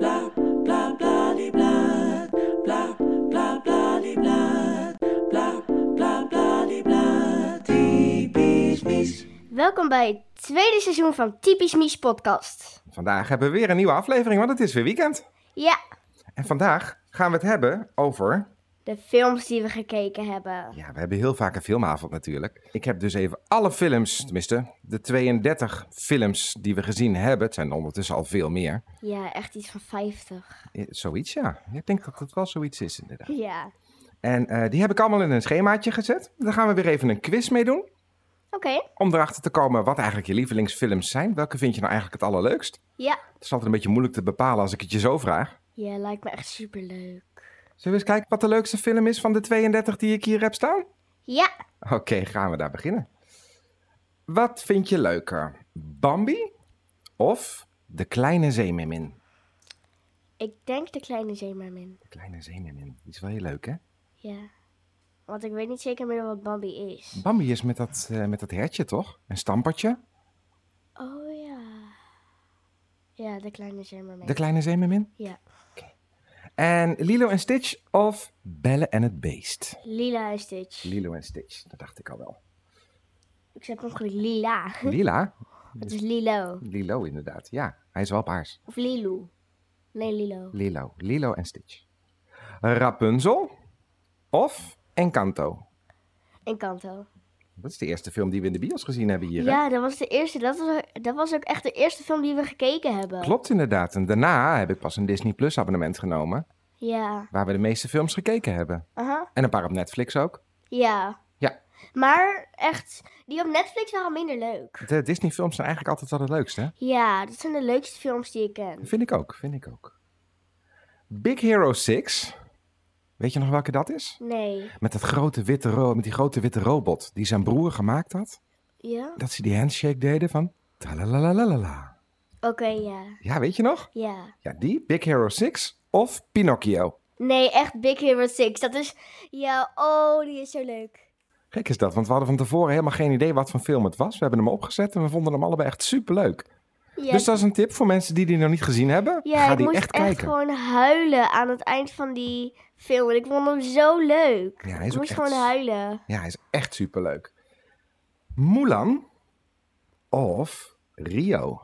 bla bla bla die bla bla bla bla die bla bla bla bla die bla typisch mies. Welkom bij het tweede seizoen van Typisch Mies podcast. Vandaag hebben we weer een nieuwe aflevering, want het is weer weekend. Ja, En vandaag gaan we het hebben over... de films die we gekeken hebben. Ja, we hebben heel vaak een filmavond natuurlijk. Ik heb dus even alle films, tenminste de 32 films die we gezien hebben. Het zijn ondertussen al veel meer. Ja, echt iets van 50. Eh, Zoiets, ja. Ik denk dat het wel zoiets is inderdaad. Ja, En eh, die heb ik allemaal in een schemaatje gezet. Daar gaan we weer even een quiz mee doen. oké. Om erachter te komen wat eigenlijk je lievelingsfilms zijn. Welke vind je nou eigenlijk het allerleukst? Ja. Het is altijd een beetje moeilijk te bepalen als ik het je zo vraag. Ja, lijkt me echt superleuk. Zullen we eens kijken wat de leukste film is van de 32 die ik hier heb staan? Ja, Oké, gaan we daar beginnen. Wat vind je leuker? Bambi of De Kleine Zeemermin? ik denk de kleine zeemermin. De Kleine Zeemermin, die is wel heel leuk hè? Ja. Want ik weet niet zeker meer wat Bambi is. Bambi is met dat, eh, met dat hertje toch? Een stampertje? Oh ja. Ja, de kleine zeemermin. De Kleine Zeemermin? Ja. En Lilo en Stitch of Belle en het Beest? Lila en Stitch. Lilo en Stitch, dat dacht ik al wel. ik zeg nog goed lila. Lila? Het is Lilo. Lilo inderdaad, ja. Hij is wel paars. Of Lilu. Nee, Lilo. Lilo, Lilo en Stitch. Rapunzel of Encanto? Encanto. Dat is de eerste film die we in de bios gezien hebben hier. hè? Ja, dat was de eerste. Dat was, dat was ook echt de eerste film die we gekeken hebben. Klopt inderdaad. En daarna heb ik pas een Disney Plus abonnement genomen. Ja. Waar we de meeste films gekeken hebben. Aha. En een paar op Netflix ook. Ja. Ja. Maar echt, die op Netflix waren minder leuk. De Disney films zijn eigenlijk altijd wel het leukste. Hè? Ja, dat zijn de leukste films die ik ken. Vind ik ook, vind ik ook. Big Hero 6. Weet je nog welke dat is? Nee. Met, dat grote witte ro- met die grote witte robot die zijn broer gemaakt had. Ja? Dat ze die handshake deden van... Talalalalala. Oké, ja. Ja, weet je nog? Ja. Ja, die. Big Hero 6 of Pinocchio. Nee, echt Big Hero 6. Dat is, ja, oh, die is zo leuk. Gek is dat, want we hadden van tevoren helemaal geen idee wat voor film het was. We hebben hem opgezet en we vonden hem allebei echt superleuk. Ja, Dus dat is een tip voor mensen die die nog niet gezien hebben. ja Ga ik die moest echt echt, kijken. gewoon huilen aan het eind van die film. En ik vond hem zo leuk. Ja, hij is ik moest echt- gewoon huilen. Ja, hij is echt superleuk. Mulan of Rio?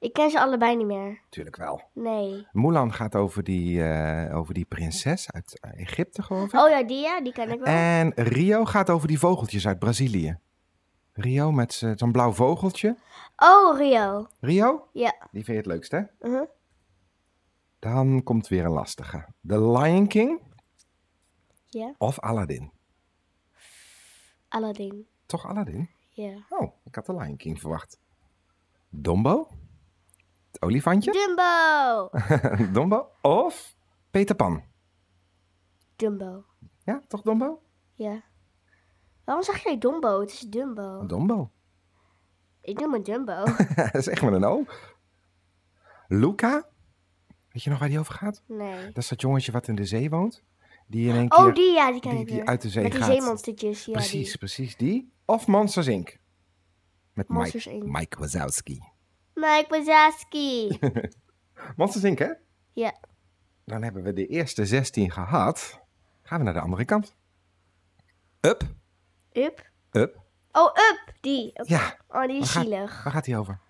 Ik ken ze allebei niet meer. Tuurlijk wel. Nee. Mulan gaat over die, eh, over die prinses uit Egypte, geloof ik. Oh ja, die ja, die ken ik wel. En Rio gaat over die vogeltjes uit Brazilië. Rio met zo'n blauw vogeltje. Oh, Rio. Rio, Ja. die vind je het leukst, hè? Mhm. Dan komt weer een lastige. The Lion King Ja. of Aladdin? Aladdin. Toch Aladdin? Ja. Oh, ik had The Lion King verwacht. Dombo? Het olifantje? Dumbo. Dombo? Of Peter Pan? Dumbo. Ja, toch Dombo? Ja. Waarom zeg jij Dumbo? Het is Dumbo. Dombo. Ik noem het Dumbo. echt met een O. Luca? Weet je nog waar die over gaat? Nee. Dat is dat jongetje wat in de zee woont. Die in één keer... Oh, die ja, die ken die, ik die uit de zee Met die gaat. zeemonstertjes. Ja, precies, die. precies die. Of Monsters Inc. Met Monsters, Mike, Inc. Mike Wazowski. Mike Wazowski. Monsters Inc, hè? ja. Dan hebben we de eerste 16 gehad. Gaan we naar de andere kant. Up, Up. up. Oh, Up. Die. Ja, Oh, die is gaat- zielig. waar gaat die over?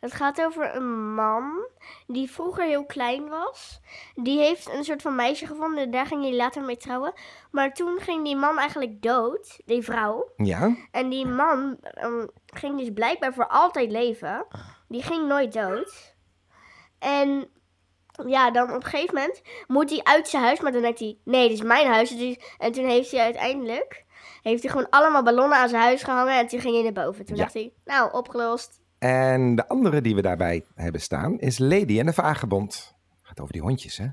Het gaat over een man die vroeger heel klein was. Die heeft een soort van meisje gevonden en daar ging hij later mee trouwen. Maar toen ging die man eigenlijk dood, die vrouw. Ja, En die man ehm, ging dus blijkbaar voor altijd leven. Die ging nooit dood. En ja, dan op een gegeven moment moet hij uit zijn huis. Maar dan denkt hij, nee, dit is mijn huis. Dus, en toen heeft hij uiteindelijk, heeft hij gewoon allemaal ballonnen aan zijn huis gehangen. En toen ging hij naar boven. Toen Ja. dacht hij, nou, opgelost. En de andere die we daarbij hebben staan is Lady en de Vagebond. Gaat over die hondjes, hè?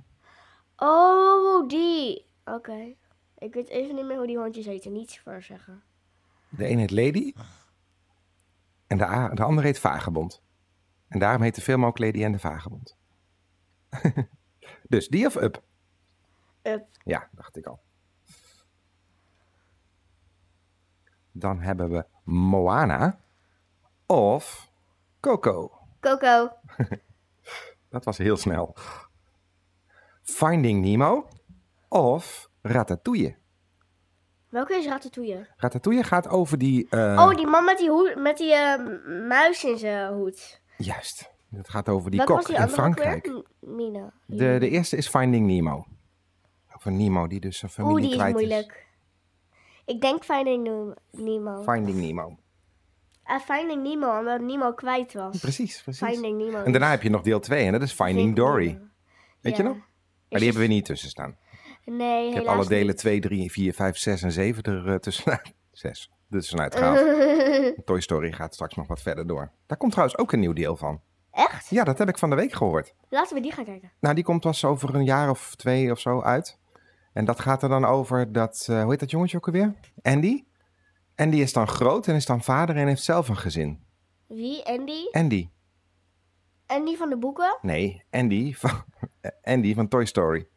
Oh, die. Oké. Ik weet even niet meer hoe die hondjes heten. Niets voor zeggen. De een heet Lady en de, a- de andere heet Vagebond. En daarom heet de film ook Lady en de Vagebond. dus die of Up? Up. Ja, dacht ik al. Dan hebben we Moana of Coco. Coco. Dat was heel snel. Finding Nemo of Ratatouille. Welke is Ratatouille? Ratatouille gaat over die... eh, oh, die man met die, hoed, met die eh, muis in zijn hoed. Juist. Het gaat over die Welke kok die in Frankrijk. Mina. De, de eerste is Finding Nemo. Over Nemo die dus zijn Oeh, familie die is kwijt moeilijk. Ik denk Finding. Nemo. Finding Nemo. Ah, Finding Nemo, omdat Nemo kwijt was. Precies, precies. Finding Nemo. En daarna heb je nog deel 2 en dat is Finding Dory. Weet je nog? Maar die hebben we niet tussen staan. Nee, Ik heb alle delen niet. 2, 3, 4, 5, 6 en 7 er uh, tussenuit. 6. Tussenuit gehaald. Toy Story gaat straks nog wat verder door. Daar komt trouwens ook een nieuw deel van. Echt? Ja, dat heb ik van de week gehoord. Laten we die gaan kijken. Nou, die komt pas over een jaar of twee of zo uit. En dat gaat er dan over dat, eh, hoe heet dat jongetje ook alweer? Andy. Andy is dan groot en is dan vader en heeft zelf een gezin. Wie? Andy? Andy. Andy van de boeken? Nee, Andy van, Andy van Toy Story.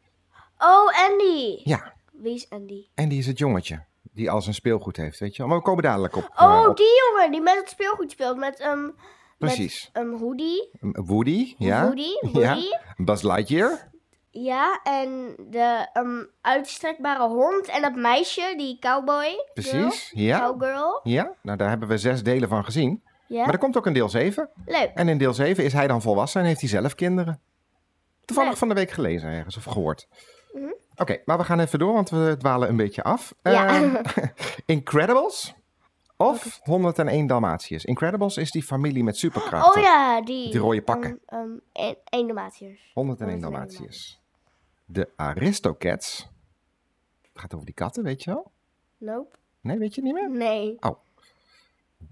Oh, Andy! Ja, Wie is Andy? Andy is het jongetje die al zijn speelgoed heeft, weet je wel. Maar we komen dadelijk op. eh, Oh, op- die jongen die met het speelgoed speelt. Met um, Precies. Met, um, Hoodie. Woody, ja. Woody. Woody. Ja. Buzz Lightyear. En de um, uitstrekbare hond en dat meisje, die cowboy. Precies, girl. ja. Cowgirl. Ja, nou daar hebben we zes delen van gezien. Ja. Maar er komt ook een deel 7. Leuk. En in deel 7 is hij dan volwassen en heeft hij zelf kinderen. Toevallig Leuk. van de week gelezen ergens of gehoord. Mhm. Oké, maar we gaan even door, want we dwalen een beetje af. Ja. Eh, Incredibles of 101 Dalmatiërs. Incredibles is die familie met superkrachten. Oh ja, die. Die rode pakken. Um, um, en, en de maatjes. 101 101 Dalmatiërs. De Aristocats. Het gaat over die katten, weet je wel? Nope. Nee, weet je het niet meer? Nee.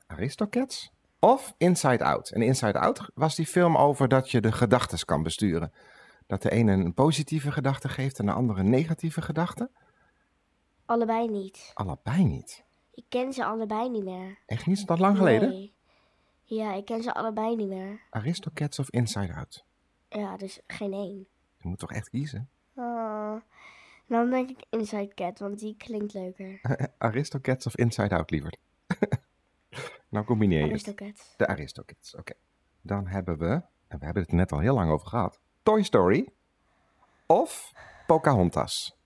Aristocats of Inside Out. En Inside Out was die film over dat je de gedachtes kan besturen. Dat de ene een positieve gedachte geeft en de andere een negatieve gedachte. Allebei niet. Allebei niet. Ik ken ze allebei niet meer. Echt niet? Is dat lang geleden? Nee. Ja, ik ken ze allebei niet meer. Aristocats of Inside Out? Ja, dus geen één. Je moet toch echt kiezen? Oh. Dan denk ik Inside Cat, want die klinkt leuker. Aristocats of Inside Out liever? nou combineer je het. Aristocat. De Aristocats, oké. Dan hebben we, en we hebben het net al heel lang over gehad, Toy Story of Pocahontas.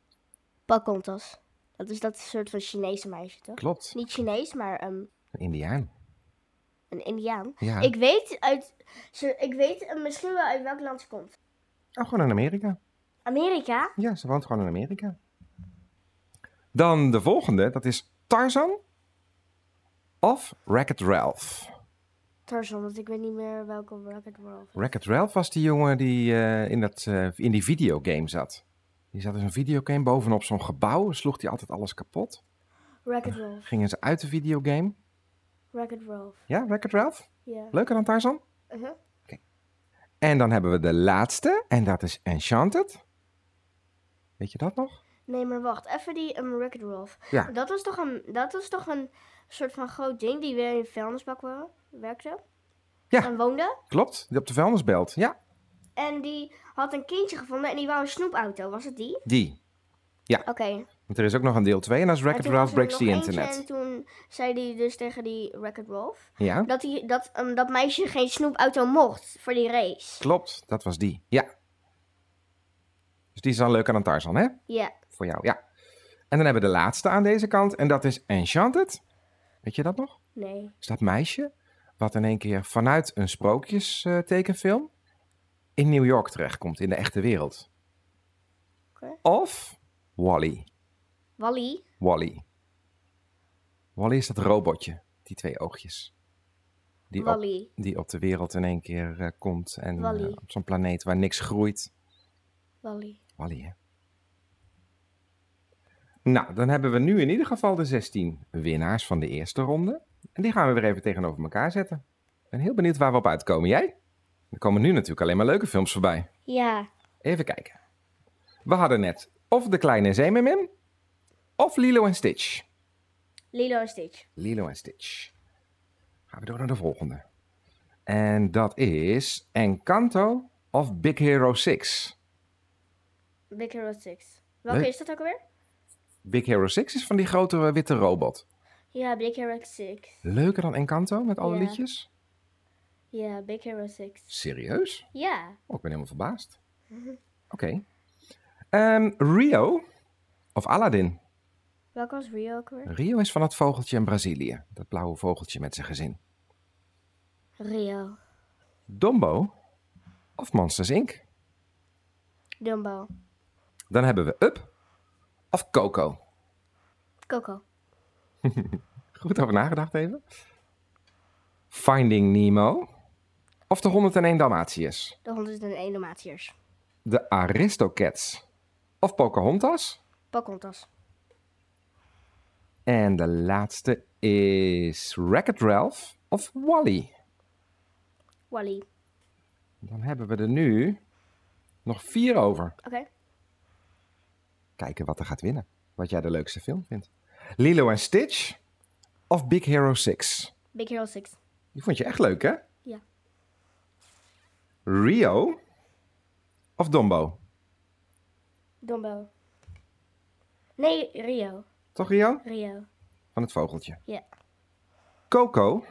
Pocahontas. Dat is dat soort van Chinese meisje, toch? Klopt, Niet Chinees, maar um, een Indiaan. een Indiaan. Ja, Ik weet uit... Ze, ik weet eh, misschien wel uit welk land ze komt. oh, gewoon in Amerika. Amerika? Ja, ze woont gewoon in Amerika. Dan de volgende, dat is Tarzan of Wreck-It Ralph. Tarzan, want ik weet niet meer welke Rocket World. Wreck-It Ralph was die jongen die eh, in, dat, eh, in die videogame zat. Die zat in zo'n videogame bovenop zo'n gebouw. Sloeg hij altijd alles kapot. Rocket Wolf. Gingen ze uit de videogame. Rocket Wolf. Ja, Wreck-It Ralph? Ja. Leuker dan Tarzan? Uh-huh. En dan hebben we de laatste. En dat is Enchanted. Weet je dat nog? Nee, maar wacht. Even die um, Rocket Wolf. Ja. Dat was toch een, dat was toch een soort van groot ding die weer in een vuilnisbak werkte? Ja. En woonde? Klopt, die op de vuilnisbelt. Ja, En die had een kindje gevonden en die wou een snoepauto. Was het die? die. Oké. Want er is ook nog een deel 2 en dat is toen Ralph Breaks the Internet. En toen zei hij dus tegen die Rocket Wolf Ja, dat, die, dat, um, dat meisje geen snoepauto mocht voor die race. klopt. Dat was die. Ja. Dus die is dan leuker dan Tarzan, hè? Ja. Voor jou, ja. En dan hebben we de laatste aan deze kant. En dat is Enchanted. Weet je dat nog? Nee. is dat meisje wat in één keer vanuit een sprookjes-tekenfilm in New York terechtkomt, in de echte wereld. Of Wally. Wally. Wally. Wally is dat robotje, die twee oogjes. Die, op, die op de wereld in één keer eh, komt en eh, op zo'n planeet waar niks groeit. Wally. Wally, hè? Nou, dan hebben we nu in ieder geval de 16 winnaars van de eerste ronde. En die gaan we weer even tegenover elkaar zetten. Ik ben heel benieuwd waar we op uitkomen. Jij? Er komen nu natuurlijk alleen maar leuke films voorbij. Ja. Even kijken. We hadden net of De Kleine Zeemermin of Lilo en Stitch. Lilo en Stitch. Lilo en Stitch. Gaan we door naar de volgende. En dat is Encanto of Big Hero 6. Big Hero 6. Welke Leuk. is dat ook alweer? Big Hero 6 is van die grote eh, witte robot. Ja, Big Hero 6. Leuker dan Encanto met alle Ja. liedjes? Ja, Big Hero 6. Serieus? Ja. Oh, ik ben helemaal verbaasd. Oké. Ehm, Rio of Aladdin? Welke was Rio ook weer? Rio is van het vogeltje in Brazilië. Dat blauwe vogeltje met zijn gezin. Rio. Dumbo of Monsters Inc? Dumbo. Dan hebben we Up of Coco. Coco. Goed over nagedacht even. Finding Nemo of de 101 Dalmatiërs. De 101 Dalmatiërs. De Aristocats of Pocahontas. Pocahontas. En de laatste is Wreck-It Ralph of Wally. Wally. Dan hebben we er nu nog vier over. Oké. Kijken wat er gaat winnen. Wat jij de leukste film vindt. Lilo en Stitch of Big Hero 6. Big Hero 6. Die vond je echt leuk, hè? Rio of Dumbo. Dumbo. Nee, Rio. Toch Rio? Rio. Van het vogeltje. Ja. Coco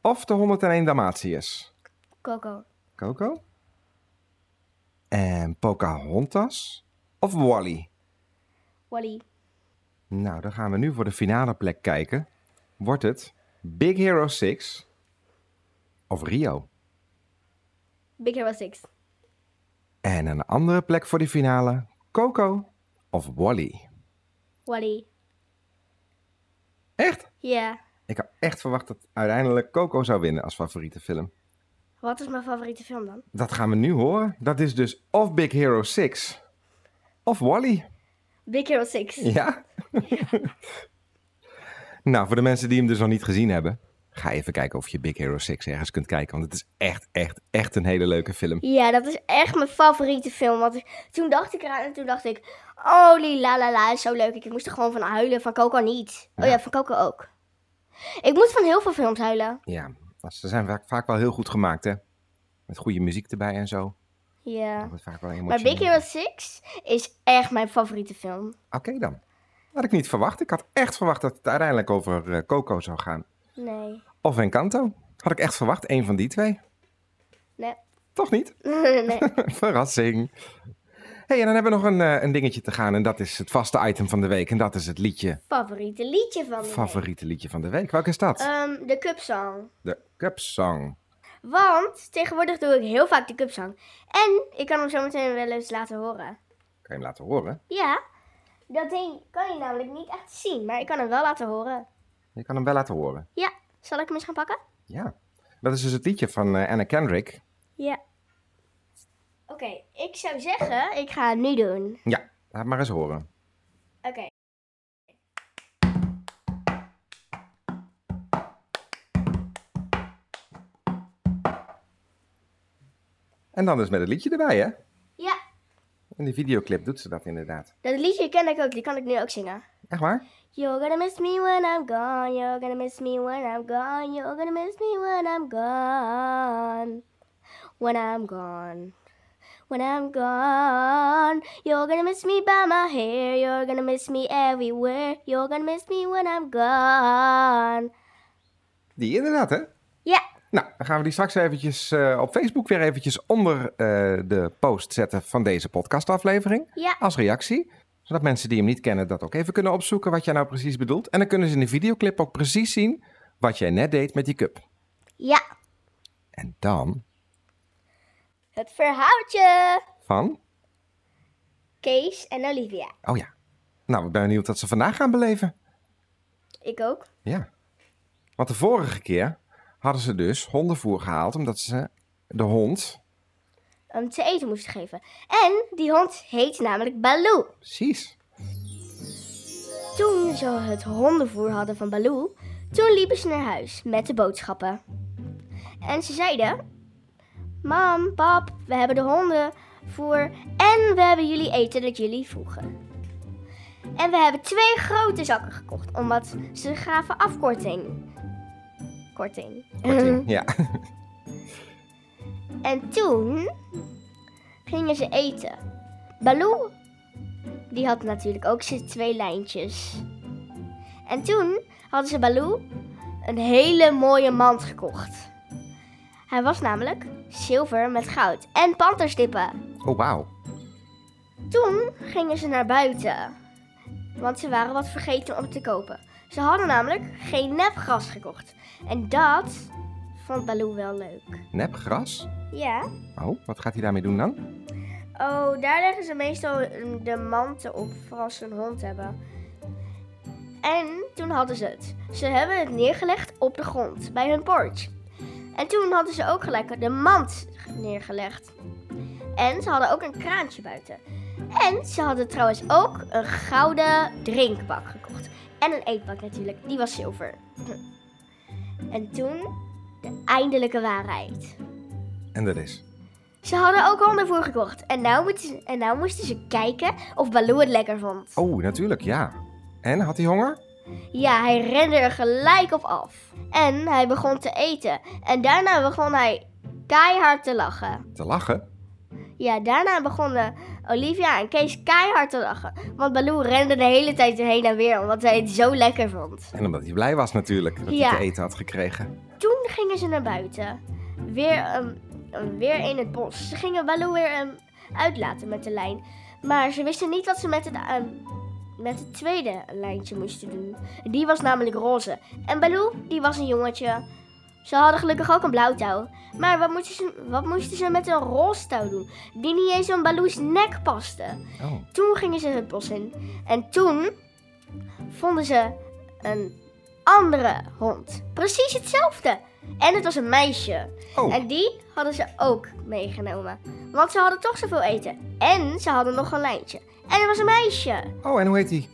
of de 101 Dalmatiërs. Coco. Coco. En Pocahontas of Wally. Wally. Nou, dan gaan we nu voor de finale plek kijken. Wordt het Big Hero 6 of Rio? Big Hero 6. En een andere plek voor die finale, Coco of Wally? Wally. Echt? Ja. Ik had echt verwacht dat uiteindelijk Coco zou winnen als favoriete film. Wat is mijn favoriete film dan? Dat gaan we nu horen. Dat is dus of Big Hero 6 of Wally. Big Hero 6. Ja? nou, voor de mensen die hem dus nog niet gezien hebben, ga even kijken of je Big Hero 6 ergens kunt kijken. Want het is echt, echt, echt een hele leuke film. Ja, dat is echt mijn favoriete film. Want toen dacht ik eraan en toen dacht ik... Oh, la la la is zo leuk. Ik moest er gewoon van huilen. Van Coco niet. Oh Ja. ja, van Coco ook. Ik moet van heel veel films huilen. Ja, ze zijn vaak, vaak wel heel goed gemaakt, hè? Met goede muziek erbij en zo. Ja. Vaak wel Maar Big. Hero 6 is echt mijn favoriete film. Oké dan. Had ik niet verwacht. Ik had echt verwacht dat het uiteindelijk over eh, Coco zou gaan. Nee. Of Encanto. Had ik echt verwacht. Een van die twee. Nee. Toch niet? nee. Verrassing. hey, en dan hebben we nog een, eh, een dingetje te gaan. En dat is het vaste item van de week. En dat is het liedje. Favoriete liedje van de Favoriete liedje van de week. Welke is dat? Ehm, de Cup Song. de Cup Song. Want tegenwoordig doe ik heel vaak de Cup Song. En ik kan hem zo meteen wel eens laten horen. Kan je hem laten horen? Ja, dat ding kan je namelijk niet echt zien. Maar ik kan hem wel laten horen. Je kan hem wel laten horen. Ja, zal ik hem eens gaan pakken? Ja. Dat is dus het liedje van eh, Anna Kendrick. Ja. Oké, ik zou zeggen, ik ga het nu doen. Ja, laat maar eens horen. Oké. En dan dus met het liedje erbij, hè? Ja, In die videoclip doet ze dat inderdaad. dat liedje ken ik ook, die kan ik nu ook zingen. Echt waar? You're gonna miss me when I'm gone. You're gonna miss me when I'm gone. You're gonna miss me when I'm gone. When I'm gone. When I'm gone. You're gonna miss me by my hair. You're gonna miss me everywhere. You're gonna miss me when I'm gone. Die inderdaad, hè? Ja, Nou, dan gaan we die straks eventjes eh, op Facebook weer eventjes onder eh, de post zetten van deze podcastaflevering. ja, Als reactie. Zodat mensen die hem niet kennen dat ook even kunnen opzoeken wat jij nou precies bedoelt. En dan kunnen ze in de videoclip ook precies zien wat jij net deed met die cup. ja. En dan Het verhaaltje. van... Kees en Olivia. Oh ja. Nou, ik ben benieuwd wat ze vandaag gaan beleven. Ik ook. Ja. Want de vorige keer hadden ze dus hondenvoer gehaald omdat ze de hond... Hem te eten moesten geven. En die hond heet namelijk Baloo. Precies. Toen ze het hondenvoer hadden van Baloo, toen liepen ze naar huis met de boodschappen. En ze zeiden: Mam, pap, we hebben de hondenvoer en we hebben jullie eten dat jullie vroegen. En we hebben twee grote zakken gekocht, omdat ze gaven afkorting. Korting. Korting. Ja. En toen gingen ze eten. Baloo, die had natuurlijk ook zijn twee lijntjes. En toen hadden ze Baloo een hele mooie mand gekocht. Hij was namelijk zilver met goud en panterstippen. Oh, wauw. Toen gingen ze naar buiten. Want ze waren wat vergeten om te kopen. Ze hadden namelijk geen nepgras gekocht. En dat vond Baloo wel leuk. Nepgras? Ja. Oh, wat gaat hij daarmee doen dan? Oh, daar leggen ze meestal de manten op voor als ze een hond hebben. En toen hadden ze het. Ze hebben het neergelegd op de grond bij hun porch. En toen hadden ze ook gelijk de mand neergelegd. En ze hadden ook een kraantje buiten. En ze hadden trouwens ook een gouden drinkbak gekocht. En een eetbak natuurlijk, die was zilver. En toen de eindelijke waarheid. En dat is. Ze hadden ook hondenvoer gekocht. En nou, moeten ze, en nou moesten ze kijken of Baloo het lekker vond. Oh, natuurlijk, ja. En, had hij honger? Ja, hij rende er gelijk op af. En hij begon te eten. En daarna begon hij keihard te lachen. Te lachen? Ja, daarna begonnen Olivia en Kees keihard te lachen. Want Baloo rende de hele tijd heen en weer, omdat hij het zo lekker vond. En omdat hij blij was natuurlijk, dat Ja. hij te eten had gekregen. Toen gingen ze naar buiten. Weer, ehm, weer in het bos. Ze gingen Baloo weer ehm, uitlaten met de lijn. Maar ze wisten niet wat ze met het, ehm, met het tweede lijntje moesten doen. Die was namelijk roze. En Baloo, die was een jongetje. Ze hadden gelukkig ook een blauw touw. Maar wat moesten ze, wat moesten ze met een roze touw doen? Die niet eens aan Baloo's nek paste. Oh, Toen gingen ze het bos in. En toen vonden ze een andere hond. Precies hetzelfde. En het was een meisje. oh. En die hadden ze ook meegenomen. Want ze hadden toch zoveel eten. En ze hadden nog een lijntje. En het was een meisje. oh en hoe heet hij?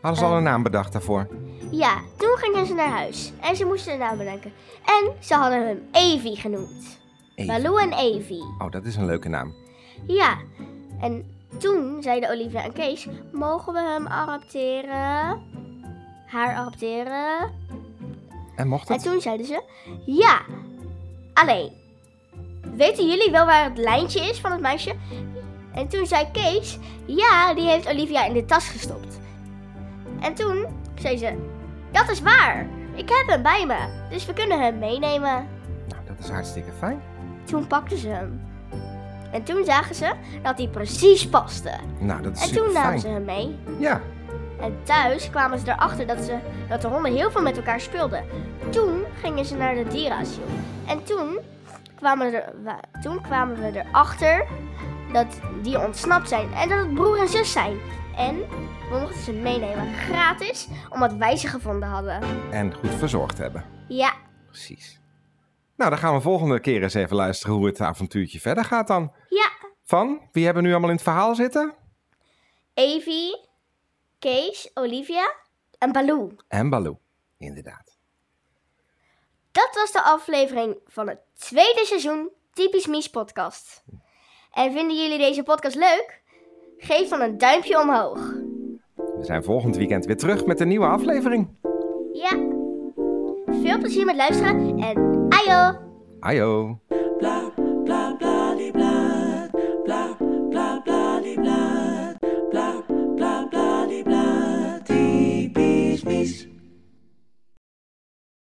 Hadden ze al Eh. een naam bedacht daarvoor? Ja, toen gingen ze naar huis. En ze moesten een naam bedenken. En ze hadden hem Evie genoemd. Evie. Baloo en Evie. Oh, dat is een leuke naam. Ja, en toen zeiden Olivia en Kees: Mogen we hem adopteren? Haar adopteren? En mocht En het? toen zeiden ze: Ja. Alleen, weten jullie wel waar het lijntje is van het meisje? En toen zei Kees: Ja, die heeft Olivia in de tas gestopt. En toen zei ze: Dat is waar. Ik heb hem bij me, dus we kunnen hem meenemen. Nou, dat is hartstikke fijn. Toen pakten ze hem. En toen zagen ze dat hij precies paste. Nou, dat is En toen namen fijn. ze hem mee. Ja, En thuis kwamen ze erachter dat, ze, dat de honden heel veel met elkaar speelden. Toen gingen ze naar de dierenasiel. En toen kwamen, er, toen kwamen we erachter dat die ontsnapt zijn. En dat het broer en zus zijn. En we mochten ze meenemen. Gratis, omdat wij ze gevonden hadden. en goed verzorgd hebben. Ja, Precies. Nou, dan gaan we volgende keer eens even luisteren hoe het avontuurtje verder gaat dan. ja. Van, wie hebben nu allemaal in het verhaal zitten? Evie, Kees, Olivia en Baloo. En Baloo, inderdaad. Dat was de aflevering van het tweede seizoen Typisch Mies podcast. En vinden jullie deze podcast leuk? Geef dan een duimpje omhoog. We zijn volgend weekend weer terug met een nieuwe aflevering. Ja. Veel plezier met luisteren en ajo! Ajo.